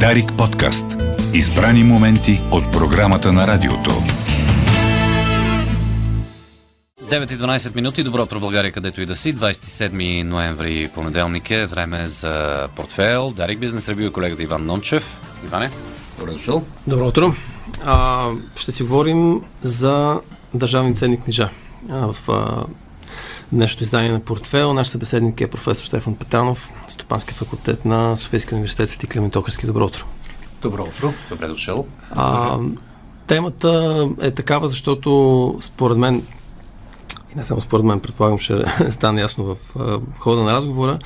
Дарик подкаст. Избрани моменти от програмата на радиото. 9 и 12 минути. Добро утро, България, където и да си. 27 ноември, понеделник е. Време за портфел. Дарик Бизнес Ревю и колегата Иван Нончев. Иване, добре дошъл. Добро утро. А, ще си говорим за държавни ценни книжа. А, в а, днешното издание на портфел наш събеседник е професор Стефан Петранов, Стопански факултет на Софийския университет Свети Климент Охърски. Добро утро. Добро утро. Добре дошъл. А, темата е такава, защото според мен и не само според мен, предполагам, ще стане ясно в а, хода на разговора,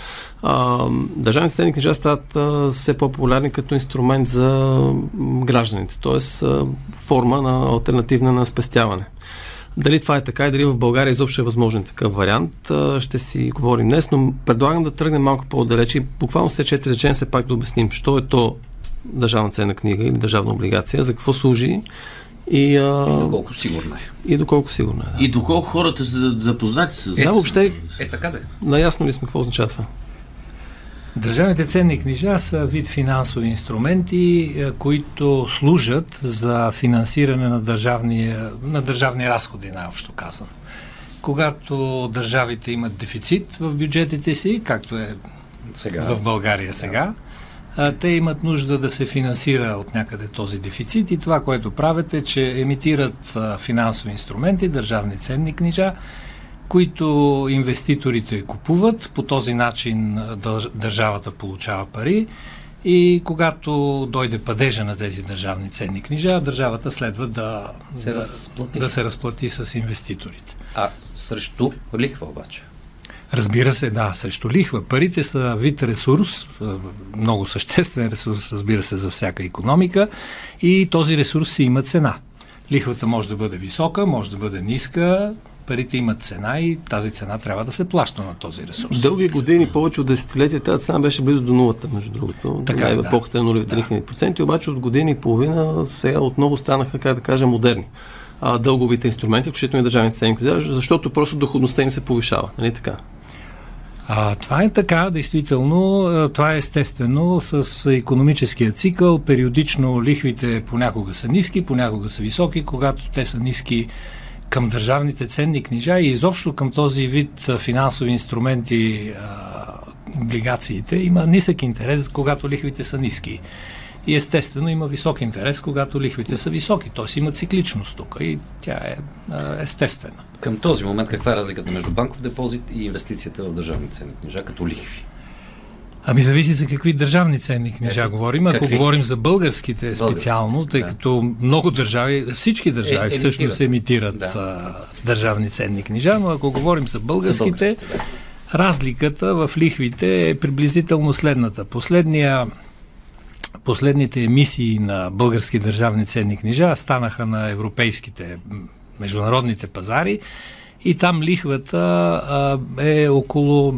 а, държавните ценни книжа стават а, все по-популярни като инструмент за гражданите, т.е. форма на альтернативна на спестяване. Дали това е така и дали в България изобщо е възможен такъв вариант, ще си говорим днес, но предлагам да тръгнем малко по-далече и буквално след 4 речения все пак да обясним, що е то държавна ценна книга или държавна облигация, за какво служи и, а... и доколко сигурно е. И доколко сигурно е. Да. И доколко хората са запознати с. Е, да, въобще. Е, така да. Наясно ли сме какво означава това? Държавните ценни книжа са вид финансови инструменти, които служат за финансиране на държавни, на държавни разходи, най-общо казано. Когато държавите имат дефицит в бюджетите си, както е сега. в България сега, те имат нужда да се финансира от някъде този дефицит и това, което правят е, че емитират финансови инструменти, държавни ценни книжа, които инвеститорите купуват. По този начин държавата получава пари и когато дойде падежа на тези държавни ценни книжа, държавата следва да се, да, разплати. да се разплати с инвеститорите. А срещу лихва обаче? Разбира се, да, срещу лихва. Парите са вид ресурс, много съществен ресурс, разбира се, за всяка економика и този ресурс си има цена. Лихвата може да бъде висока, може да бъде ниска, парите имат цена и тази цена трябва да се плаща на този ресурс. Дълги години, повече от десетилетия, тази цена беше близо до нулата, между другото. Така е, да. епохата на нулевите да. проценти, обаче от години и половина сега отново станаха, как да кажа, модерни а, дълговите инструменти, включително и държавните ценни защото просто доходността им се повишава. Нали така? А, това е така, действително. Това е естествено с економическия цикъл. Периодично лихвите понякога са ниски, понякога са високи. Когато те са ниски към държавните ценни книжа и изобщо към този вид финансови инструменти, облигациите, има нисък интерес, когато лихвите са ниски. И естествено има висок интерес, когато лихвите са високи. Т.е. има цикличност тук и тя е естествена. Към този момент каква е разликата между банков депозит и инвестицията в държавни ценни книжа като лихви? Ами зависи за какви държавни ценни книжа е, говорим. Ако какви? говорим за българските специално, тъй да. като много държави, всички държави е, всъщност емитират да. а, държавни ценни книжа, но ако говорим за българските, за българските да. разликата в лихвите е приблизително следната. Последния Последните емисии на български държавни ценни книжа станаха на европейските международните пазари и там лихвата а, е около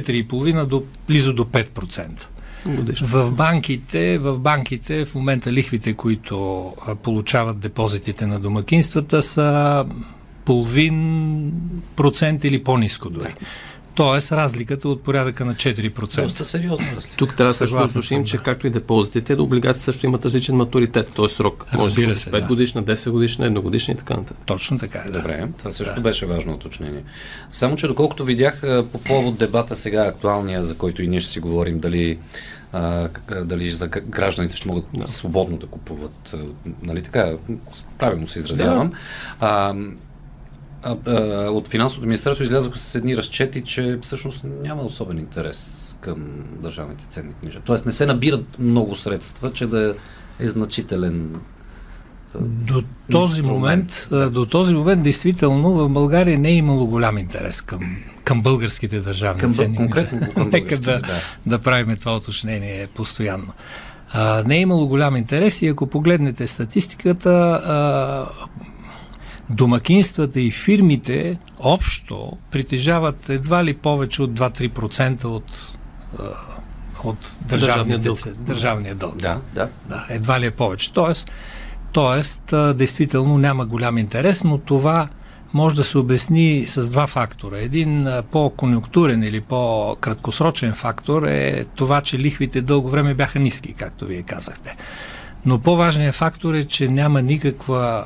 4,5 до близо до 5%. Годишно. В банките, в банките в момента лихвите, които получават депозитите на домакинствата са половин процент или по-низко дори. Да. Тоест, разликата от порядъка на 4%. Доста сериозна разлика. Тук трябва също да уточним, че както и депозитите, да облигации също имат различен матуритет, т.е. срок. Разбира Може се. 5 да. годишна, 10 годишна, 1 годишна и така нататък. Точно така е. Да. Добре, това също да. беше важно уточнение. Само, че доколкото видях по повод дебата сега актуалния, за който и ние ще си говорим, дали а, дали за гражданите ще могат да. свободно да купуват, нали така, правилно се изразявам. Да. А, а, а, от финансовото министерство излязоха с едни разчети, че всъщност няма особен интерес към държавните ценни книжа. Тоест не се набират много средства, че да е значителен до този, момент, до този момент, действително, в България не е имало голям интерес към, към българските държавни към, ценни конкретно към Нека да, да. да правим това уточнение постоянно. А, не е имало голям интерес и ако погледнете статистиката, а, домакинствата и фирмите общо притежават едва ли повече от 2-3% от, от държавния дълг. Държавния дълг. Да, да. да. Едва ли е повече. Тоест, тоест, действително няма голям интерес, но това може да се обясни с два фактора. Един по-конюнктурен или по-краткосрочен фактор е това, че лихвите дълго време бяха ниски, както вие казахте. Но по-важният фактор е, че няма никаква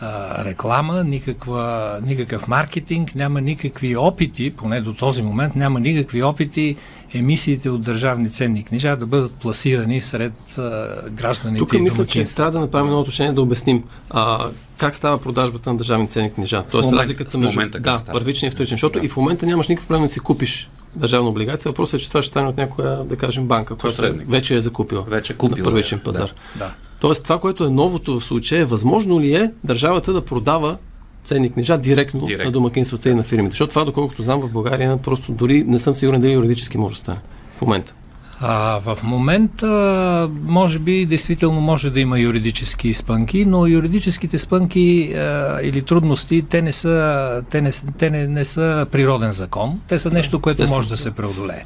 а, реклама, никаква, никакъв маркетинг, няма никакви опити, поне до този момент, няма никакви опити емисиите от държавни ценни книжа да бъдат пласирани сред а, гражданите Тук и мисля, че трябва да направим едно отношение да обясним а, как става продажбата на държавни ценни книжа. Тоест момента, разликата между да, първичен и вторичен. Защото Да. и в момента нямаш никакъв проблем да си купиш държавна облигация. Въпросът е, че това ще стане от някоя, да кажем, банка, която вече е закупила Вече на купила, първичен да. пазар. Да. Тоест това, което е новото в случая, е възможно ли е държавата да продава ценни книжа директно, Директно. на домакинствата и на фирмите. Защото това, доколкото знам, в България просто дори не съм сигурен дали юридически може да стане в момента. А, в момента, може би, действително може да има юридически спънки, но юридическите спънки а, или трудности, те не са, те не, те не, не са природен закон. Те са нещо, което може да се преодолее.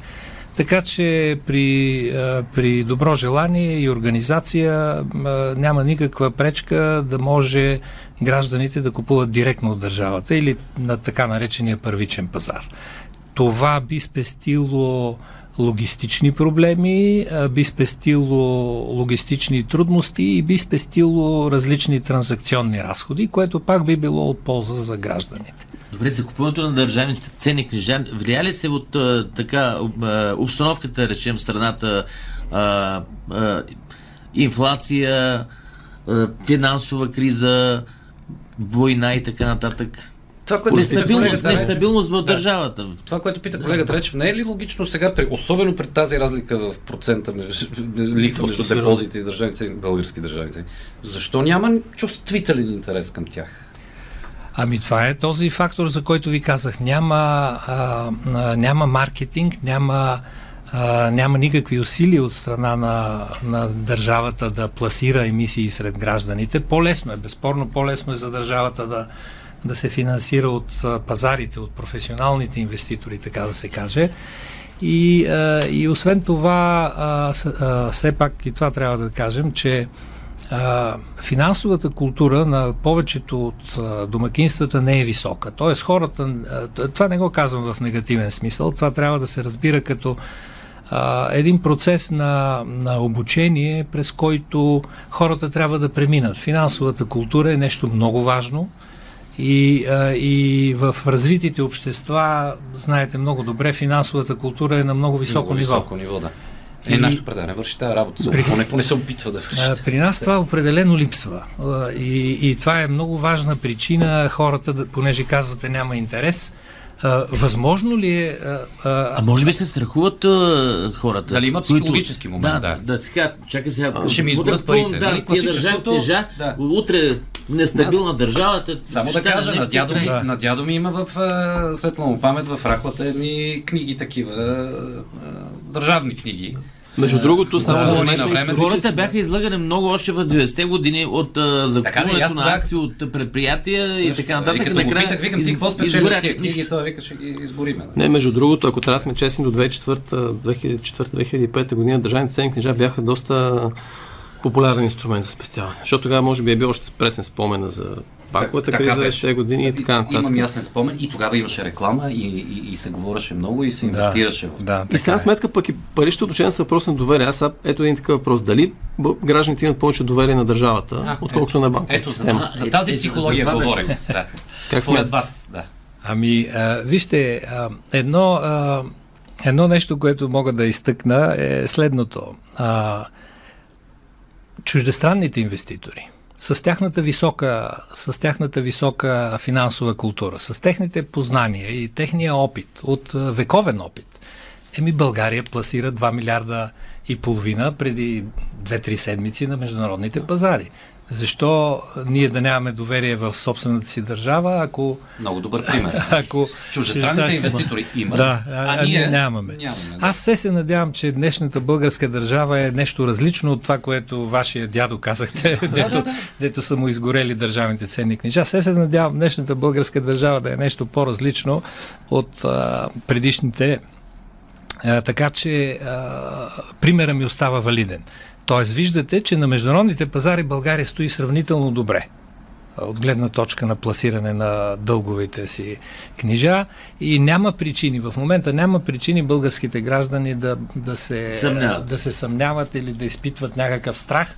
Така че при, при добро желание и организация няма никаква пречка да може гражданите да купуват директно от държавата или на така наречения първичен пазар. Това би спестило логистични проблеми, би спестило логистични трудности и би спестило различни транзакционни разходи, което пак би било от полза за гражданите. Добре, закупуването на държавните ценни книжа влияе ли се от така обстановката, речем, страната, а, а, инфлация, а, финансова криза, война и така нататък? Това, което пита Нестабилност, нестабилност в Да. държавата. Това, което пита колегата Речев, не е ли логично сега, при, особено при тази разлика в процента лихва между Доста депозите и държавните, български държавните, защо няма чувствителен интерес към тях? Ами това е този фактор, за който ви казах. Няма, а, няма маркетинг, няма, а, няма никакви усилия от страна на, на държавата да пласира емисии сред гражданите. По-лесно е, безспорно по-лесно е за държавата да, да се финансира от пазарите, от професионалните инвеститори, така да се каже. И, и освен това, все пак и това трябва да кажем, че финансовата култура на повечето от домакинствата не е висока. Тоест хората, това не го казвам в негативен смисъл, това трябва да се разбира като един процес на, на обучение, през който хората трябва да преминат. Финансовата култура е нещо много важно. И, а, и в развитите общества, знаете много добре, финансовата култура е на много високо Много ниво. Високо ниво, да. Е, И- нашето предаване върши тази работа. При- Поне, поне се опитва да върши. При нас това определено липсва. И, и това е много важна причина хората, да, понеже казвате няма интерес. А, възможно ли е. А, а, А може би се страхуват а, хората. Дали има психологически момент, Да, да. да, да сега, чакай сега. ще ми да парите, купувам, нали? Да, тия държави тежа, да. утре нестабилна държавата. Само да кажа, на дядо, ми, край. на дядо ми има в а, светла му памет в раклата едни книги такива, а, а, държавни книги. Между другото, само да, да, Хората бяха излагани много още в 90-те години от закупуването Аз на акции от предприятия и така нататък. И като го питах, викам, ти какво спечели тия книги? Той вика, ще ги изгориме. да. Не, между другото, ако трябва да сме честни, до 2004-2005 година държавните ценни книжа бяха доста популярен инструмент за спестяване. Защото тогава може би е бил още пресен спомена за банковата Така криза, беше. 10 години и така нататък. Имам ясен спомен и тогава имаше реклама и, и, и се говореше много и се инвестираше в да, И в крайна сметка пък и паричните отношения са въпрос на доверие. Аз сега- ето един такъв въпрос. Дали гражданите имат повече доверие на държавата, А, отколкото на банковата Ето, за, система? за тази Ето, психология за това говорим. Да. Как Според смятате? вас, да. Ами, а, вижте, а, едно, а, едно нещо, което мога да изтъкна е следното. А, чуждестранните инвеститори с тяхната, висока, с тяхната висока финансова култура, с техните познания и техния опит, от вековен опит, еми България пласира 2 милиарда и половина преди 2-3 седмици на международните пазари. Защо ние да нямаме доверие в собствената си държава, ако Много добър пример. ако Чуждестранните чуждестранни- инвеститори имат. Да, а, а ние нямаме. нямаме да. Аз все се надявам, че днешната българска държава е нещо различно от това, което вашия дядо казахте, дето, дето са му изгорели държавните ценни книжа. Все се надявам днешната българска държава да е нещо по-различно от а, предишните. А, така че а, примера ми остава валиден. Тоест, виждате, че на международните пазари България стои сравнително добре. от гледна точка на пласиране на дълговите си книжа и няма причини, в момента няма причини българските граждани да, да, се, съмняват. да се съмняват или да изпитват някакъв страх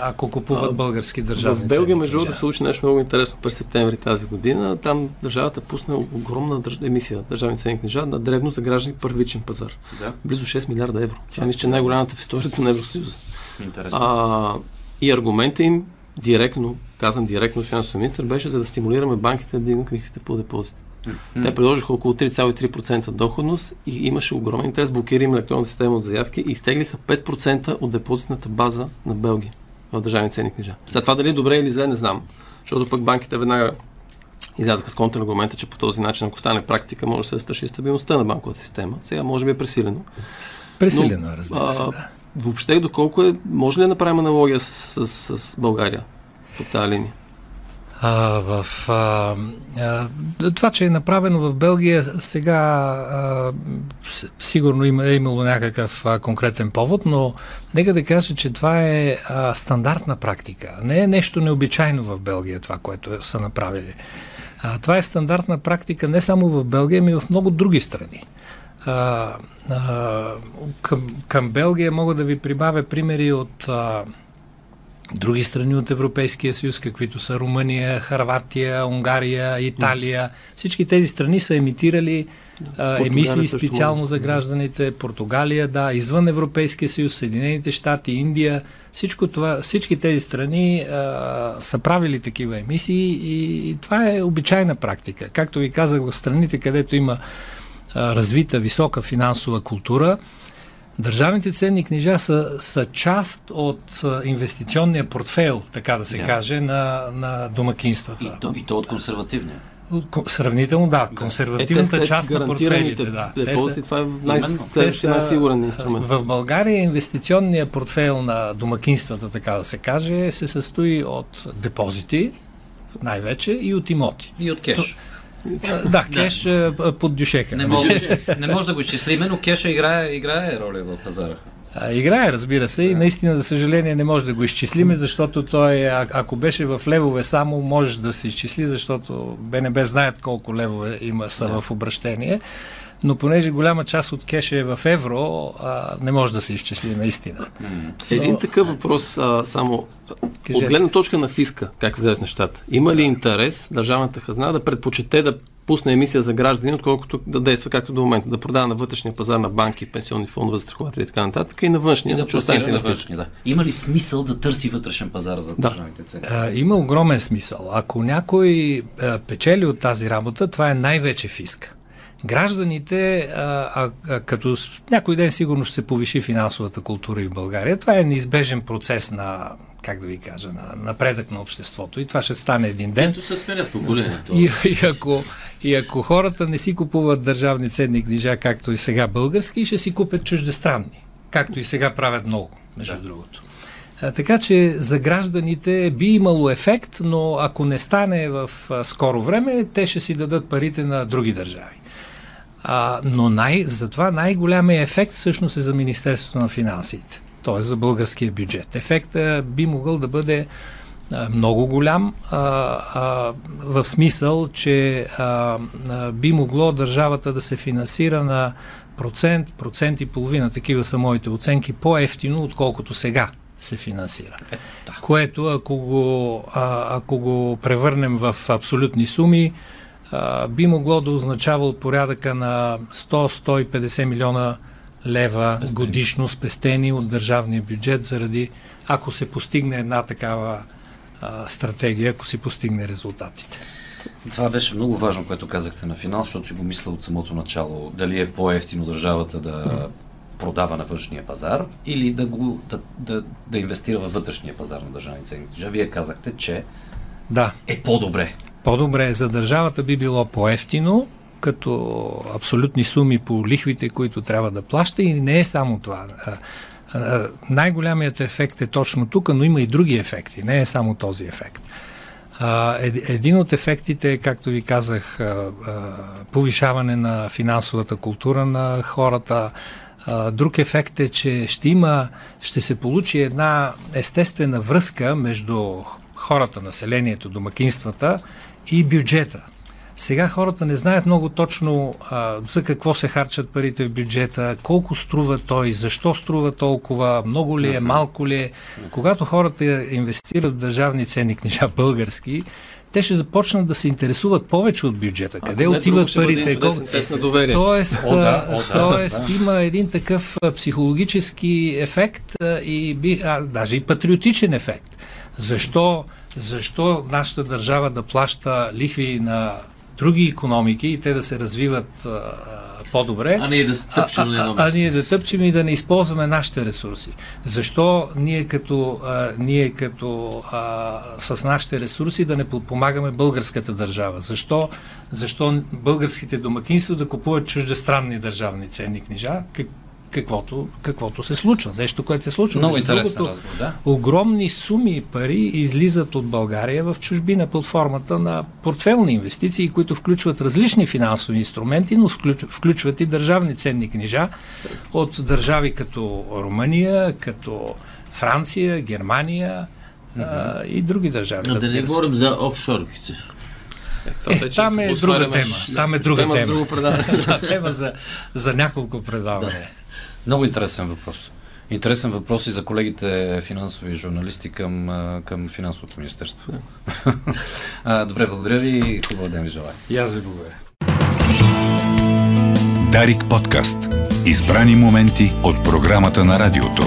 ако купуват български държавни В Белгия, между другото, се случи нещо много интересно през септември тази година. Там държавата пусна огромна държ... емисия държавни ценни книжа на дребно за граждани първичен пазар. Да. Близо 6 милиарда евро. Това мисля, че е най-голямата в историята на Евросъюза. Интересно. А, и аргумента им директно, казан директно от финансовия министр, беше за да стимулираме банките да дигнат лихвите по депозит. Mm-hmm. Те предложиха около 3,3% доходност и имаше огромен интерес. Блокира им електронната система от заявки и изтеглиха 5% от депозитната база на Белгия в държавни ценни книжа. За това дали е добре или зле, не знам. Защото пък банките веднага излязаха с контраргумента, че по този начин, ако стане практика, може да се застраши стабилността на банковата система. Сега може би е пресилено. Пресилено е, разбира се. Да. Въобще, доколко е, може ли да направим аналогия с, с, с България по тази линия? А, в, а, а, това, че е направено в Белгия, сега а, сигурно има, е имало някакъв а, конкретен повод, но нека да кажа, че това е а, стандартна практика. Не е нещо необичайно в Белгия, това, което са направили. А, това е стандартна практика не само в Белгия, но и в много други страни. А, а, към, към Белгия мога да ви прибавя примери от. А, други страни от Европейския съюз, каквито са Румъния, Харватия, Унгария, Италия. Всички тези страни са емитирали а, емисии специално за гражданите. Португалия, да, извън Европейския съюз, Съединените щати, Индия. Всичко това, всички тези страни а, са правили такива емисии и, и това е обичайна практика. Както ви казах, в страните, където има а, развита висока финансова култура, Държавните ценни книжа са, са част от инвестиционния портфейл, така да се да. каже, на, на домакинствата. И то, и то от консервативния. Сравнително, да. Консервативната е, част на портфелите, да. Те са, това е най- най-сигурен инструмент. В България инвестиционният портфейл на домакинствата, така да се каже, се състои от депозити, най-вече, и от имоти. И от кеш. Да, кеш да. под дюшека. Не може, не може да го изчислиме, но кеша играе, играе роля в пазара. А, играе, разбира се, да. и наистина, за съжаление, не може да го изчислиме, защото той, а, ако беше в левове само, може да се изчисли, защото БНБ знаят колко левове има са да. в обращение но понеже голяма част от кеша е в евро, а, не може да се изчисли наистина. Един но... такъв въпрос, а, само Кажете. от гледна точка на фиска, как се нещата. Има ли интерес държавната хазна да предпочете да пусне емисия за граждани, отколкото да действа както до момента, да продава на вътрешния пазар на банки, пенсионни фондове, застрахователи и така нататък, и на външния, и да на външния. Да. Има ли смисъл да търси вътрешен пазар за държавните цени? Да. има огромен смисъл. Ако някой а, печели от тази работа, това е най-вече фиска гражданите, а, а, а, като някой ден сигурно ще се повиши финансовата култура и в България, това е неизбежен процес на как да ви кажа, на напредък на обществото. И това ще стане един ден. Ето се сменят поколението. И, и, ако, и ако хората не си купуват държавни ценни книжа, както и сега български, ще си купят чуждестранни. Както и сега правят много, между да. другото. А, така че за гражданите би имало ефект, но ако не стане в а, скоро време, те ще си дадат парите на други държави. А, но най, затова най-голямия ефект всъщност е за Министерството на финансите, т.е. за българския бюджет. Ефектът би могъл да бъде много голям, а, а, в смисъл, че а, а, би могло държавата да се финансира на процент, процент и половина, такива са моите оценки, по-ефтино, отколкото сега се финансира. Е, да. Което, ако го, а, ако го превърнем в абсолютни суми, би могло да означава от порядъка на 100-150 милиона лева спестени. годишно спестени от държавния бюджет, заради ако се постигне една такава а, стратегия, ако си постигне резултатите. Това беше много важно, което казахте на финал, защото си го мисля от самото начало. Дали е по-ефтино държавата да продава на външния пазар или да, го, да, да, да инвестира във вътрешния пазар на държавни ценни Вие казахте, че да. е по-добре по-добре за държавата би било по-ефтино, като абсолютни суми по лихвите, които трябва да плаща и не е само това. Най-голямият ефект е точно тук, но има и други ефекти, не е само този ефект. Един от ефектите е, както ви казах, повишаване на финансовата култура на хората. Друг ефект е, че ще има, ще се получи една естествена връзка между хората, населението, домакинствата и бюджета. Сега хората не знаят много точно а, за какво се харчат парите в бюджета, колко струва той, защо струва толкова, много ли е, малко ли е. Когато хората инвестират в държавни ценни книжа български, те ще започнат да се интересуват повече от бюджета. Къде а, отиват парите? Тест на доверие. Тоест, о, да, о, да, тоест да. има един такъв психологически ефект и би, а, даже и патриотичен ефект. Защо, защо нашата държава да плаща лихви на други економики и те да се развиват а, по-добре. А ние да тъпчем а, а, а, а ние да тъпчем и да не използваме нашите ресурси. Защо ние като, а, ние като а, с нашите ресурси да не подпомагаме българската държава? Защо, защо българските домакинства да купуват чуждестранни държавни ценни книжа? Как, каквото, каквото се случва. Нещо, което се случва. Много интересен разговор, да. Огромни суми пари излизат от България в чужбина под формата на портфелни инвестиции, които включват различни финансови инструменти, но включват и държавни ценни книжа от държави като Румъния, като Франция, Германия mm-hmm. а, и други държави. А да не говорим за офшорките. Е, е, там е друга тема. Там е друга тема. тема. друго предаване. тема за, за няколко предавания. Да. Много интересен въпрос. Интересен въпрос и за колегите финансови журналисти към, към финансовото министерство. Да. Добре, благодаря ви и хубав ден ви желая. И аз ви благодаря. Дарик подкаст. Избрани моменти от програмата на радиото.